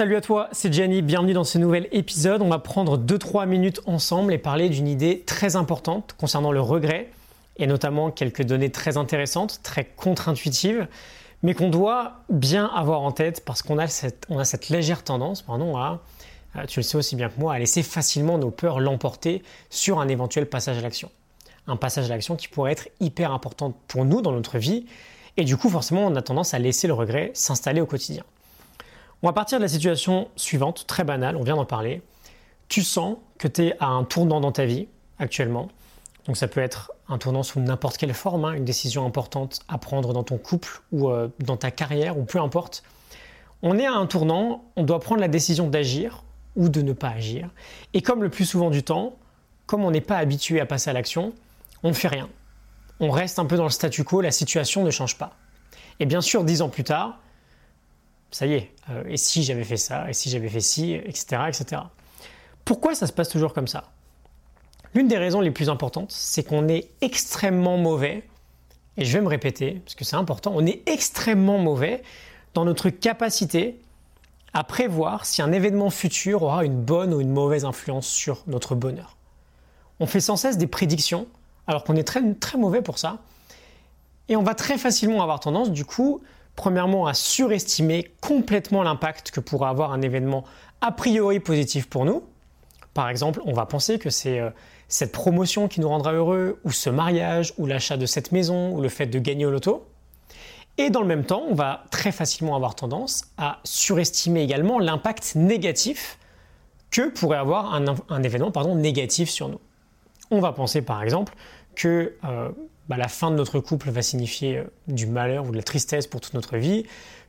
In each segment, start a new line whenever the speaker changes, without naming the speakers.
Salut à toi, c'est Gianni, bienvenue dans ce nouvel épisode. On va prendre 2-3 minutes ensemble et parler d'une idée très importante concernant le regret et notamment quelques données très intéressantes, très contre-intuitives, mais qu'on doit bien avoir en tête parce qu'on a cette, on a cette légère tendance pardon, à, euh, tu le sais aussi bien que moi, à laisser facilement nos peurs l'emporter sur un éventuel passage à l'action. Un passage à l'action qui pourrait être hyper important pour nous dans notre vie et du coup forcément on a tendance à laisser le regret s'installer au quotidien. On va partir de la situation suivante, très banale, on vient d'en parler. Tu sens que tu es à un tournant dans ta vie actuellement. Donc ça peut être un tournant sous n'importe quelle forme, hein, une décision importante à prendre dans ton couple ou euh, dans ta carrière ou peu importe. On est à un tournant, on doit prendre la décision d'agir ou de ne pas agir. Et comme le plus souvent du temps, comme on n'est pas habitué à passer à l'action, on ne fait rien. On reste un peu dans le statu quo, la situation ne change pas. Et bien sûr, dix ans plus tard, ça y est, euh, et si j'avais fait ça, et si j'avais fait ci, etc., etc. Pourquoi ça se passe toujours comme ça? L'une des raisons les plus importantes, c'est qu'on est extrêmement mauvais, et je vais me répéter, parce que c'est important, on est extrêmement mauvais dans notre capacité à prévoir si un événement futur aura une bonne ou une mauvaise influence sur notre bonheur. On fait sans cesse des prédictions, alors qu'on est très, très mauvais pour ça, et on va très facilement avoir tendance, du coup, premièrement à surestimer complètement l'impact que pourra avoir un événement a priori positif pour nous. Par exemple, on va penser que c'est euh, cette promotion qui nous rendra heureux, ou ce mariage, ou l'achat de cette maison, ou le fait de gagner au loto. Et dans le même temps, on va très facilement avoir tendance à surestimer également l'impact négatif que pourrait avoir un, événement négatif sur nous. On va penser par exemple que euh, bah, la fin de notre couple va signifier euh, du malheur ou de la tristesse pour toute notre vie,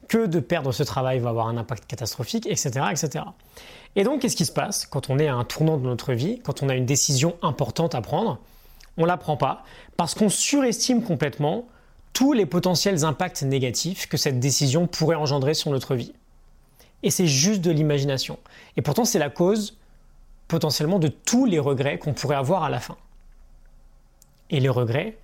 que de perdre ce travail va avoir un impact catastrophique, etc. etc. Et donc, qu'est-ce qui se passe quand on est à un tournant de notre vie, quand on a une décision importante à prendre? On ne la prend pas parce qu'on surestime complètement tous les potentiels impacts négatifs que cette décision pourrait engendrer sur notre vie. Et c'est juste de l'imagination. Et pourtant, c'est la cause potentiellement de tous les regrets qu'on pourrait avoir à la fin. Et les regrets,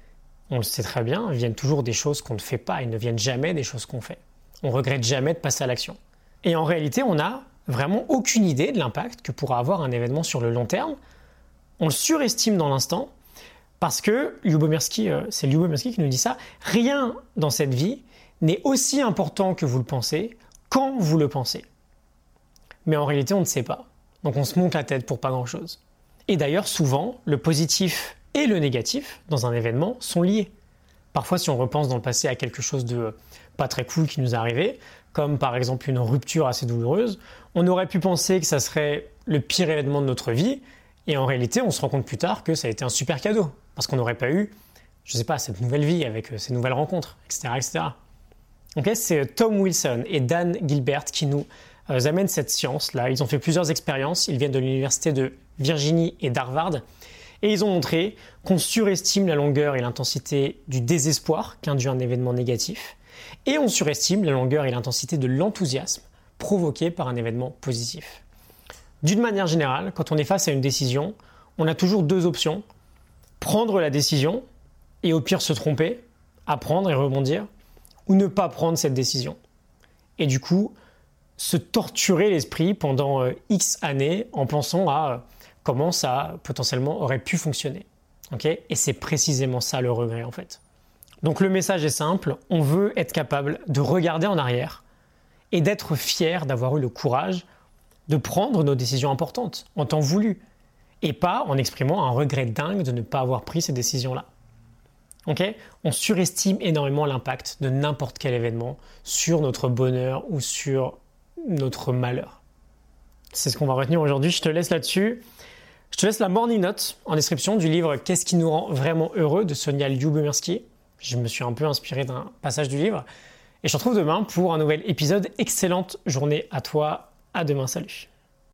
on le sait très bien, viennent toujours des choses qu'on ne fait pas, ils ne viennent jamais des choses qu'on fait. On regrette jamais de passer à l'action. Et en réalité, on n'a vraiment aucune idée de l'impact que pourra avoir un événement sur le long terme. On le surestime dans l'instant parce que Lyubomirsky, euh, c'est Lyubomirsky qui nous dit ça, rien dans cette vie n'est aussi important que vous le pensez quand vous le pensez. Mais en réalité, on ne sait pas. Donc on se monte la tête pour pas grand-chose. Et d'ailleurs, souvent, le positif et le négatif dans un événement sont liés. Parfois, si on repense dans le passé à quelque chose de pas très cool qui nous est arrivé, comme par exemple une rupture assez douloureuse, on aurait pu penser que ça serait le pire événement de notre vie, et en réalité, on se rend compte plus tard que ça a été un super cadeau, parce qu'on n'aurait pas eu, je sais pas, cette nouvelle vie avec euh, ces nouvelles rencontres, etc. etc. c'est Tom Wilson et Dan Gilbert qui nous euh, amènent cette science-là. Ils ont fait plusieurs expériences, ils viennent de l'université de Virginie et d'Harvard, et ils ont montré qu'on surestime la longueur et l'intensité du désespoir qu'induit un événement négatif, et on surestime la longueur et l'intensité de l'enthousiasme provoqué par un événement positif. D'une manière générale, quand on est face à une décision, on a toujours deux options. Prendre la décision et au pire se tromper, apprendre et rebondir, ou ne pas prendre cette décision. Et du coup, se torturer l'esprit pendant euh, X années en pensant à euh, comment ça potentiellement aurait pu fonctionner. et c'est précisément ça le regret en fait. Donc le message est simple, on veut être capable de regarder en arrière et d'être fier d'avoir eu le courage de prendre nos décisions importantes en temps voulu et pas en exprimant un regret dingue de ne pas avoir pris ces décisions-là. on surestime énormément l'impact de n'importe quel événement sur notre bonheur ou sur notre malheur. C'est ce qu'on va retenir aujourd'hui. Je te laisse là-dessus. Je te laisse la morning note en description du livre Qu'est-ce qui nous rend vraiment heureux de Sonia Lyubomirsky. Je me suis un peu inspiré d'un passage du livre. Et je te retrouve demain pour un nouvel épisode. Excellente journée à toi. À demain. Salut.